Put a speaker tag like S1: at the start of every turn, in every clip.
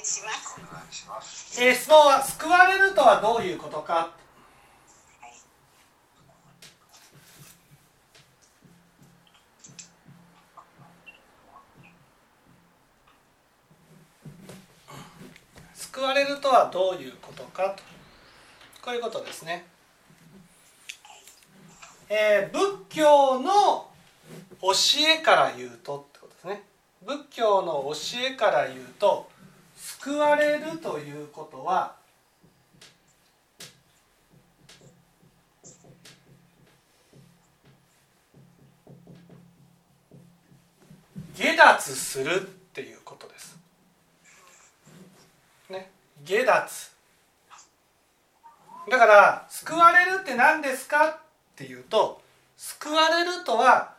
S1: いします
S2: お願いします。
S3: えー質問は救われるとはどういうことか？救われるとはどういうことか？とこういうことですね、えー仏教の教えから言うとってことですね。仏教の教えから言うと救われるということは下脱するっていうことです。ね、下脱。だから救われるって何ですかっていうと救われるとは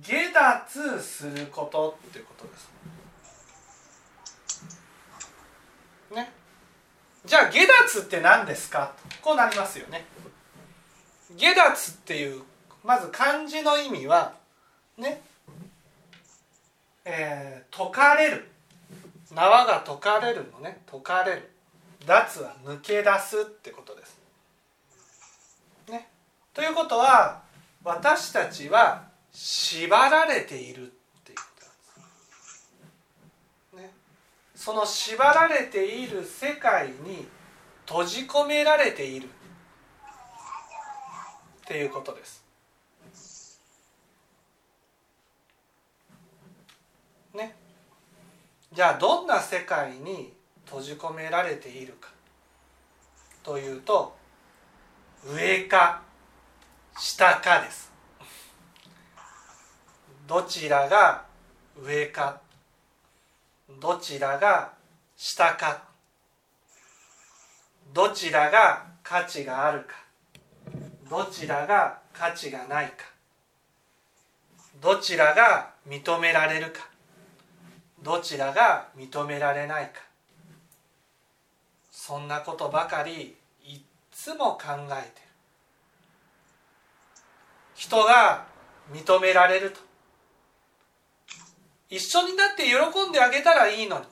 S3: 下脱することっていうことです。ね。じゃあ下脱って何ですか？こうなりますよね。下脱っていうまず漢字の意味はね、えー解かれる。縄が解かれるのね。解かれる。脱は抜け出すってことです。ね、ということは私たちは縛られているっていうことなんです。ね、その縛られている世界に閉じ込められているっていうことです。ね、じゃあどんな世界に閉じ込められているかというと上か下かです。どちらが上かどちらが下か。どちらが価値があるか。どちらが価値がないか。どちらが認められるか。どちらが認められないか。そんなことばかりいっつも考えてる。人が認められると。一緒になって喜んであげたらいいのに。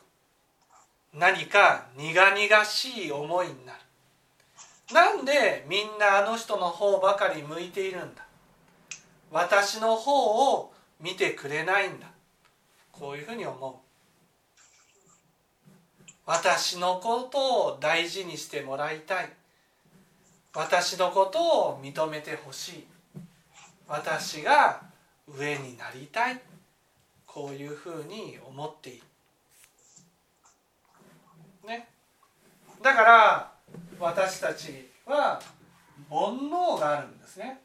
S3: 何か苦々しい思いになる。なんでみんなあの人の方ばかり向いているんだ。私の方を見てくれないんだ。こういうふうに思う。私のことを大事にしてもらいたい。私のことを認めてほしい。私が上になりたい。こういうふうに思っている。ね。だから私たちは煩悩があるんですね。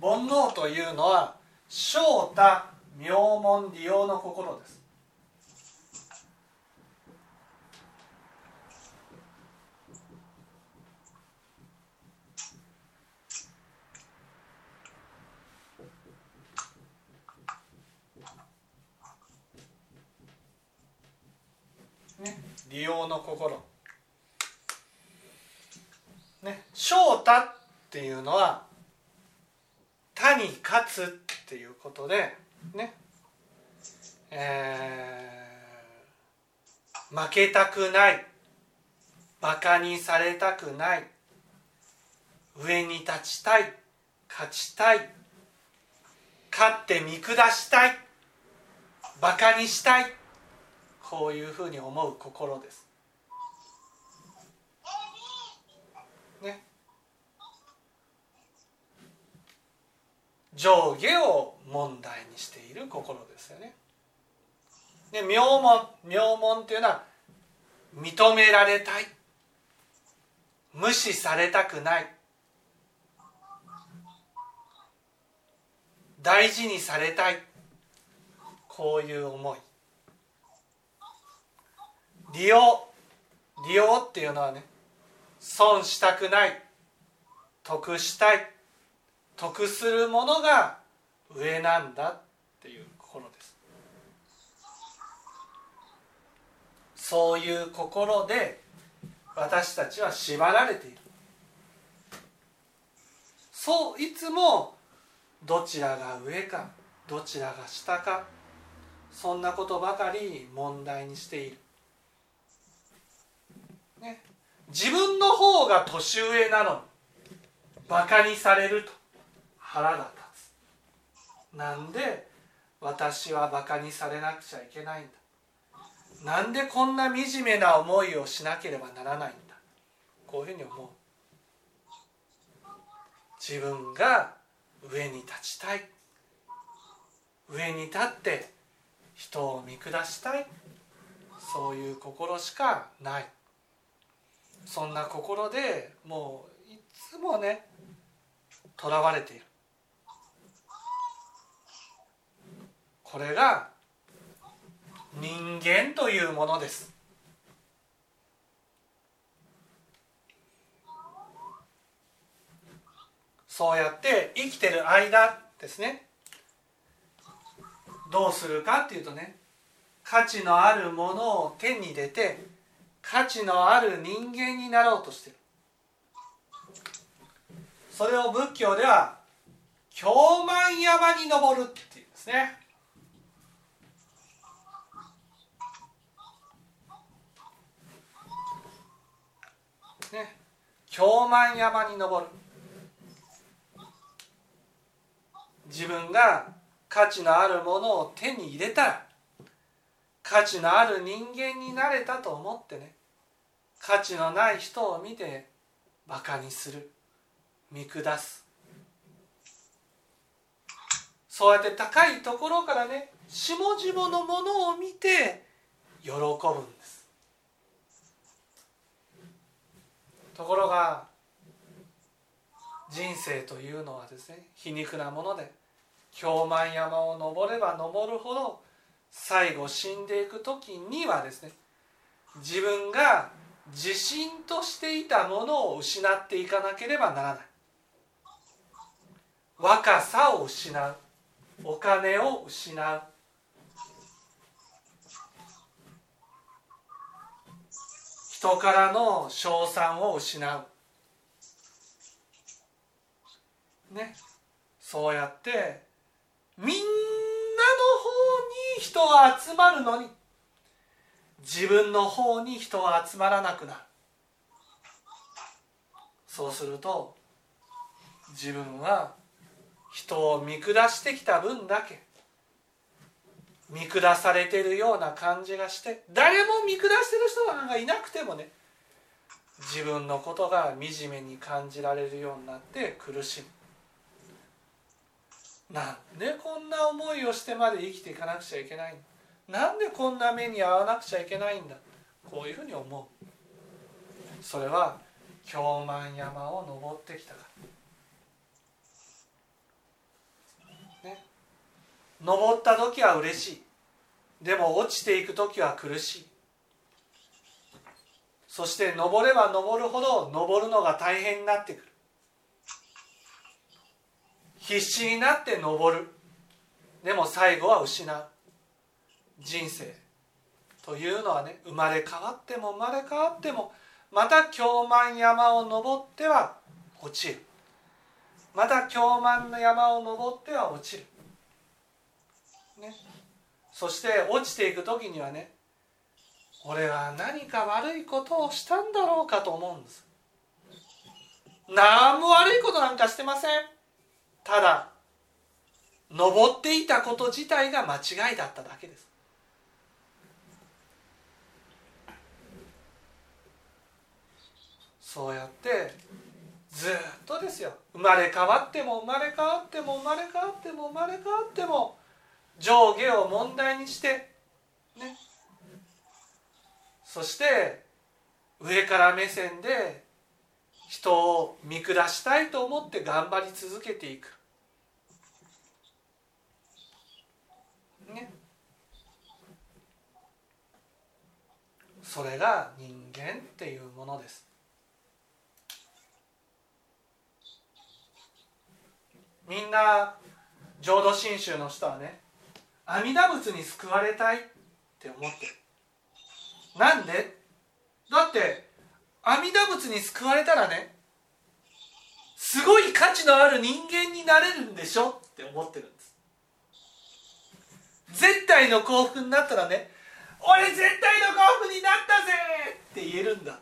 S3: 煩悩というのは正太名門利用の心ですね、利用の心。ね正太っていうのは他に勝つっていうことでねえー負けたくないバカにされたくない上に立ちたい勝ちたい勝って見下したいバカにしたいこういうふうに思う心です。ね。上下を問題にしている心ですよね。で名門名門っていうのは認められたい無視されたくない大事にされたいこういう思い利用。利用っていうのはね損したくない得したい得するものが上なんだっていう心です。そういう心で私たちは縛られている。そういつもどちらが上かどちらが下かそんなことばかり問題にしている、ね、自分の方が年上なのにバカにされると腹が立つ。なんで私はバカにされなくちゃいけないんだ。なんでこんな惨めな思いをしなければならないんだ。こういうふうに思う。自分が上に立ちたい。上に立って人を見下したい。そういう心しかない。そんな心でもういつもねとらわれている。これが人間というものです。そうやって生きてる間ですね。どうするかっていうとね価値のあるものを手に入れて価値のある人間になろうとしてる。それを仏教では京満山に登るっていうんですね。ね。京満山に登る。自分が価値のあるものを手に入れたら価値のある人間になれたと思ってね。価値のない人を見てバカにする。見下す。そうやって高いところからね下々のものを見て喜ぶんです。ところが人生というのはですね皮肉なもので京満山を登れば登るほど最後死んでいく時にはですね自分が自信としていたものを失っていかなければならない。若さを失う。お金を失う。人からの称賛を失う。ね。そうやってみん人は集まるのに。自分の方に人は集まらなくなる。そうすると自分は人を見下してきた分だけ見下されてるような感じがして誰も見下してる人なんかいなくてもね自分のことが惨めに感じられるようになって苦しむ。なんでこんな思いをしてまで生きていかなくちゃいけないなんでこんな目に遭わなくちゃいけないんだ？こういうふうに思う。それは京満山を登ってきたから。ね。登った時は嬉しい。でも落ちていく時は苦しい。そして登れば登るほど登るのが大変になってくる。必死になって登る。でも最後は失う。人生というのはね生まれ変わっても生まれ変わってもまた京満山を登っては落ちる。また京満の山を登っては落ちる、ね、そして落ちていく時にはね俺は何か悪いことをしたんだろうかと思うんです。何も悪いことなんかしてません。ただ登っていたこと自体が間違いだっただけです。そうやってずっとですよ。生まれ変わっても生まれ変わっても生まれ変わっても生まれ変わっても上下を問題にしてね。そして上から目線で人を見下したいと思って頑張り続けていく。ね。それが人間っていうものです。みんな浄土真宗の人はね阿弥陀仏に救われたいって思ってる。なんで？だって阿弥陀仏に救われたらねすごい価値のある人間になれるんでしょ？って思ってるんです。絶対の幸福になったらね俺絶対の幸福になったぜ！って言えるんだと。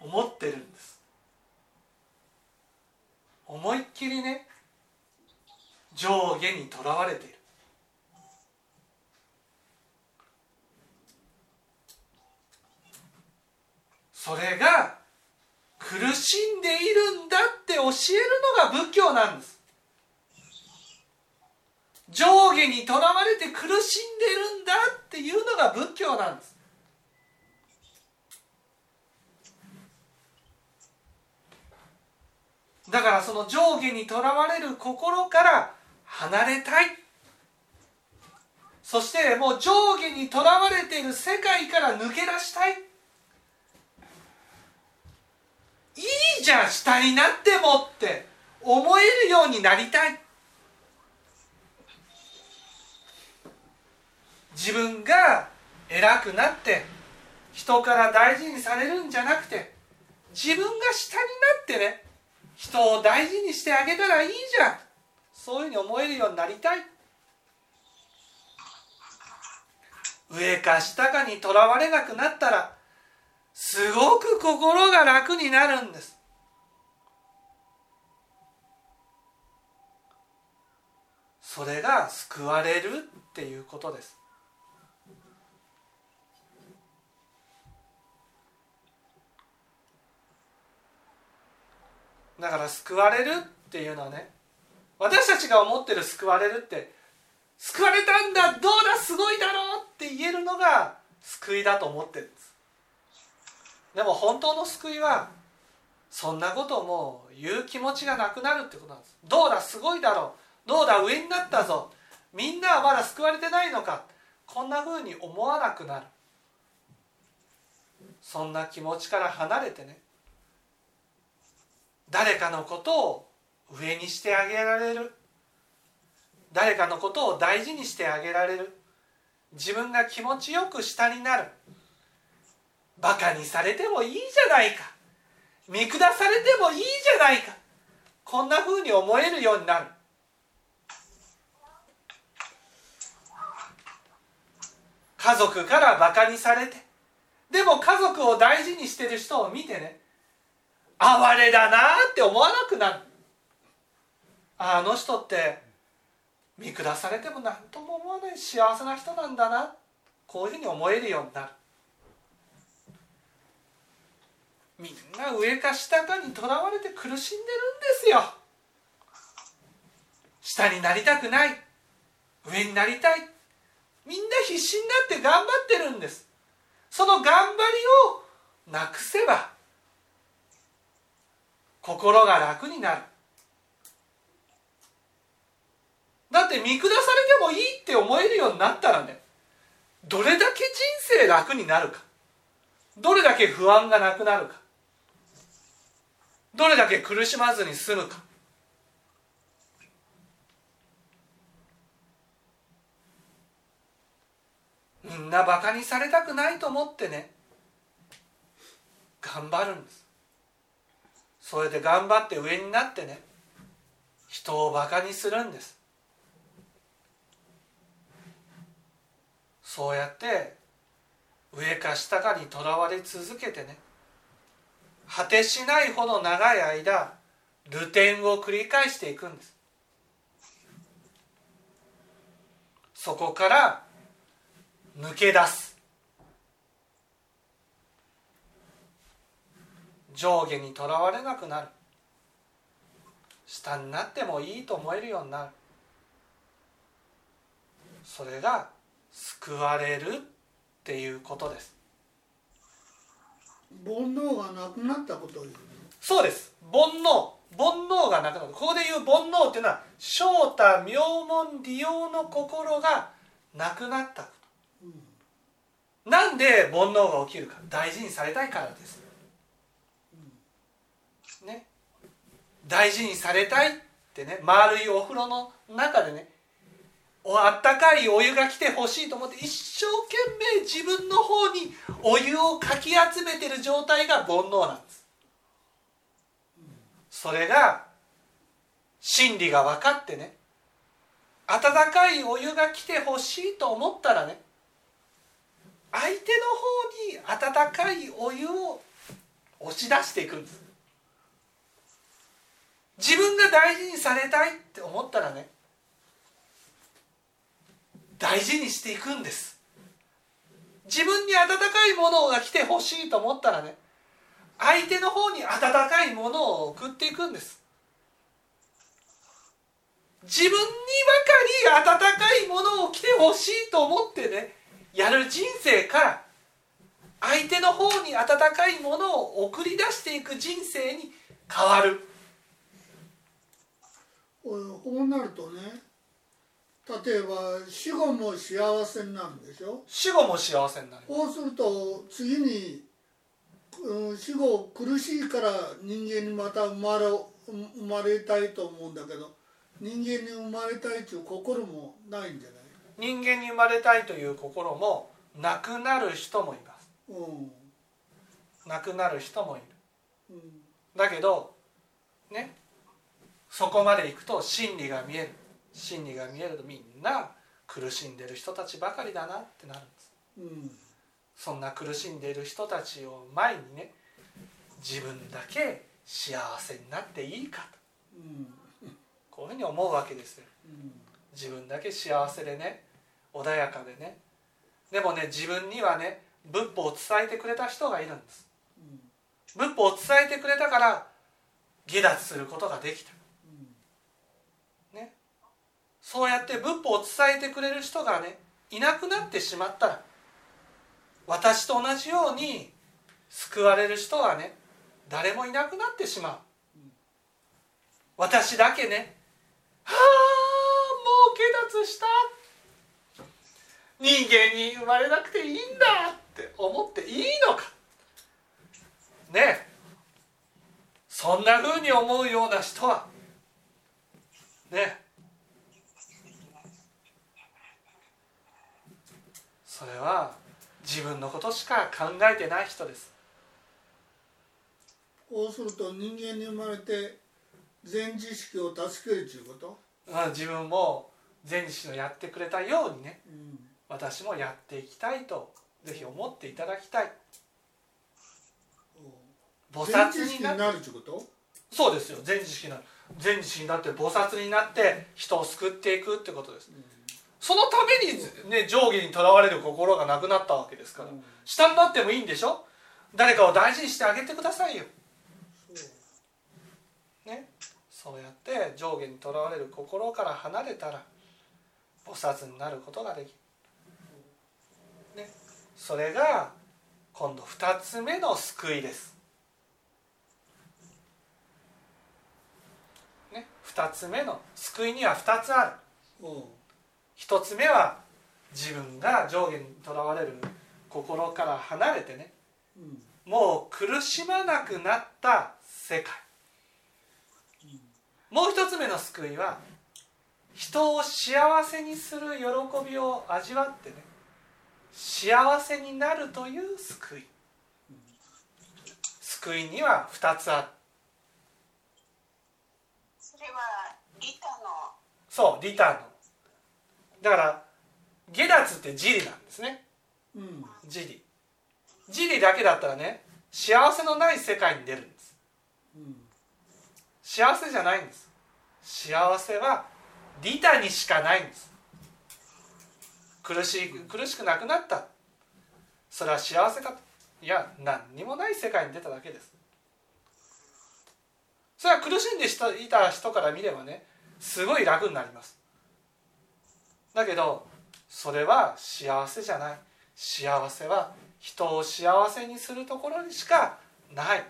S3: 思ってるんです。思いっきりね上下にとらわれてそれが苦しんでいるんだって教えるのが仏教なんです。上下にとらわれて苦しんでるんだっていうのが仏教なんです。だからその上下にとらわれる心から離れたい。そしてもう上下にとらわれている世界から抜け出したい。いいじゃん下になってもって思えるようになりたい。自分が偉くなって人から大事にされるんじゃなくて自分が下になってね人を大事にしてあげたらいいじゃん。そういうふうに思えるようになりたい。上か下かにとらわれなくなったら心が楽になるんです。それが救われるっていうことです。だから救われるっていうのはね私たちが思ってる救われるって救われたんだどうだすごいだろうって言えるのが救いだと思ってるんです。でも本当の救いはそんなこともう言う気持ちがなくなるってことなんです。どうだすごいだろう。どうだ上になったぞ。みんなはまだ救われてないのか。こんなふうに思わなくなる。そんな気持ちから離れてね。誰かのことを上にしてあげられる。誰かのことを大事にしてあげられる。自分が気持ちよく下になる。バカにされてもいいじゃないか。見下されてもいいじゃないか。こんなふうに思えるようになる。家族からバカにされてでも家族を大事にしてる人を見てね哀れだなって思わなくなる。あの人って見下されても何とも思わない幸せな人なんだな。こういうふうに思えるようになる。みんな上か下かにとらわれて苦しんでるんですよ。下になりたくない。上になりたい。みんな必死になって頑張ってるんです。その頑張りをなくせば心が楽になる。だって見下されてもいいって思えるようになったらねどれだけ人生楽になるか。どれだけ不安がなくなるか。どれだけ苦しまずに済むか。みんなバカにされたくないと思ってね頑張るんです。それで頑張って上になってね人をバカにするんです。そうやって上か下かにとらわれ続けてね果てしないほど長い間流転を繰り返していくんです。そこから抜け出す。上下にとらわれなくなる。下になってもいいと思えるようになる。それが救われるっていうことです。
S1: 煩悩がなくなったことを言う
S3: そうです。煩悩。煩悩がなくなるここで言う煩悩っていうのは正太妙門利用の心がなくなったこと、うん、なんで煩悩が起きるか。大事にされたいからです。ね。大事にされたいってね。丸いお風呂の中でね。あったかいお湯が来てほしいと思って一生懸命自分の方にお湯をかき集めてる状態が煩悩なんです。それが真理が分かってね温かいお湯が来てほしいと思ったらね相手の方に温かいお湯を押し出していくんです。自分が大事にされたいって思ったらね大事にしていくんです。自分に温かいものが来てほしいと思ったらね相手の方に温かいものを送っていくんです。自分にばかり温かいものを来てほしいと思ってねやる人生から相手の方に温かいものを送り出していく人生に変わる。
S1: こうなるとね例えば死後も幸せになるんでしょ？
S3: 死後も幸せになる。
S1: こうすると次に、うん、死後苦しいから人間にまた生まれ生まれたいと思うんだけど人間に生まれたいという心もないんじゃない？
S3: 人間に生まれたいという心もなくなる人もいます、
S1: うん。
S3: なくなる人もいる。
S1: うん。
S3: だけどね？そこまで行くと真理が見える真理が見えるとみんな苦しんでる人たちばかりだなってなるんです。
S1: うん。
S3: そんな苦しんでいる人たちを前にね自分だけ幸せになっていいかと。
S1: うん。
S3: こういうふうに思うわけですよ。
S1: うん。
S3: 自分だけ幸せでね穏やかでね。でもね自分にはね仏法を伝えてくれた人がいるんです。
S1: うん。
S3: 仏法を伝えてくれたから下脱することができた。ねそうやって仏法を伝えてくれる人がねいなくなってしまったら私と同じように救われる人はね誰もいなくなってしまう。私だけねはあもう下脱した。人間に生まれなくていいんだって思っていいのか。ね。そんなふうに思うような人はね。それは自分のことしか考えてない人です。
S1: こうすると人間に生まれて全知識を助けるということ、
S3: まあ自分も前師のやってくれたようにね
S1: うん。
S3: 私もやっていきたいとぜひ思っていただきたい。菩
S1: 全
S3: 薩にな
S1: るということ？
S3: そうですよ全知識になる。全知識になって菩薩になって人を救っていくってことですそのためにね上下にとらわれる心がなくなったわけですから。
S1: うん。
S3: 下になってもいいんでしょ？誰かを大事にしてあげてくださいよ。
S1: そう
S3: ね？そうやって上下にとらわれる心から離れたら菩薩になることができる、ね、それが今度2つ目の救いです、ね、2つ目の救いには2つある。
S1: おう
S3: 1つ目は自分が上下にとらわれる心から離れてね
S1: うん
S3: もう苦しまなくなった世界。もう一つ目の救いは人を幸せにする喜びを味わってね幸せになるという救い。救いには2つある。
S2: それはリタの。
S3: そうリターのだから下脱って自利なんですね。
S1: うん。
S3: 自利。自利だけだったらね幸せのない世界に出るんです。
S1: うん。
S3: 幸せじゃないんです。幸せは利他にしかないんです。苦しい苦しくなくなった。それは幸せかと。いや何にもない世界に出ただけです。それは苦しんでいた人から見ればねすごい楽になりますだけどそれは幸せじゃない。幸せは人を幸せにするところにしかない。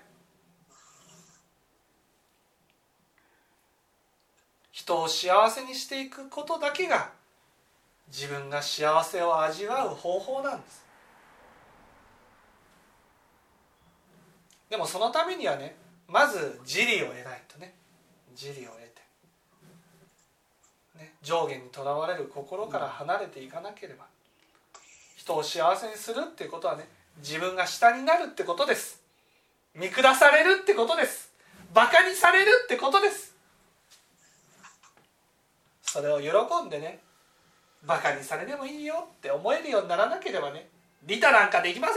S3: 人を幸せにしていくことだけが自分が幸せを味わう方法なんです。でもそのためにはねまず自利を得ないとね。自利を得、ね、上下にとらわれる心から離れていかなければ人を幸せにするっていうことはね自分が下になるってことです。見下されるってことです。バカにされるってことです。それを喜んでねバカにされてもいいよって思えるようにならなければね利他なんかできません。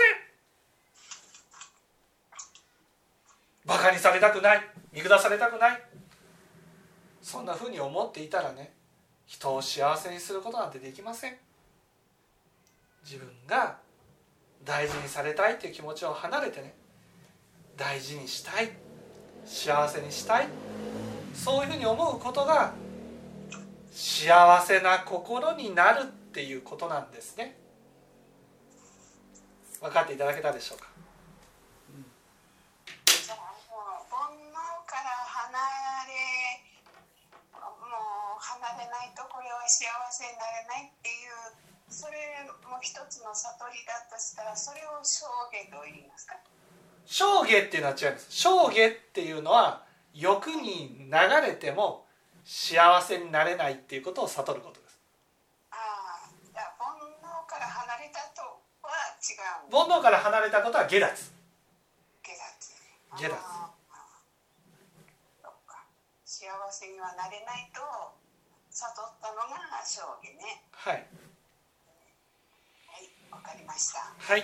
S3: バカにされたくない見下されたくない。そんなふうに思っていたらね人を幸せにすることなんてできません。自分が大事にされたいっていう気持ちを離れてね大事にしたい幸せにしたいそういうふうに思うことが幸せな心になるっていうことなんですね。分かっていただけたでしょうか
S2: じゃあもう煩悩から離れもう離れないとこれは幸せになれないっていうそれも一つの悟りだとしたらそれを証言と言いますか？
S3: 正下っていうのは違います正下っていうのは欲に流れても幸せになれないっていうことを悟ることです。
S2: ああじゃあ煩悩から離れたとは違う。
S3: 煩悩から離れたことは下脱。
S2: 下脱。
S3: 下脱。
S2: 幸せにはなれないと悟ったのが証言ね。
S3: はい。
S2: はいわかりました。
S3: はい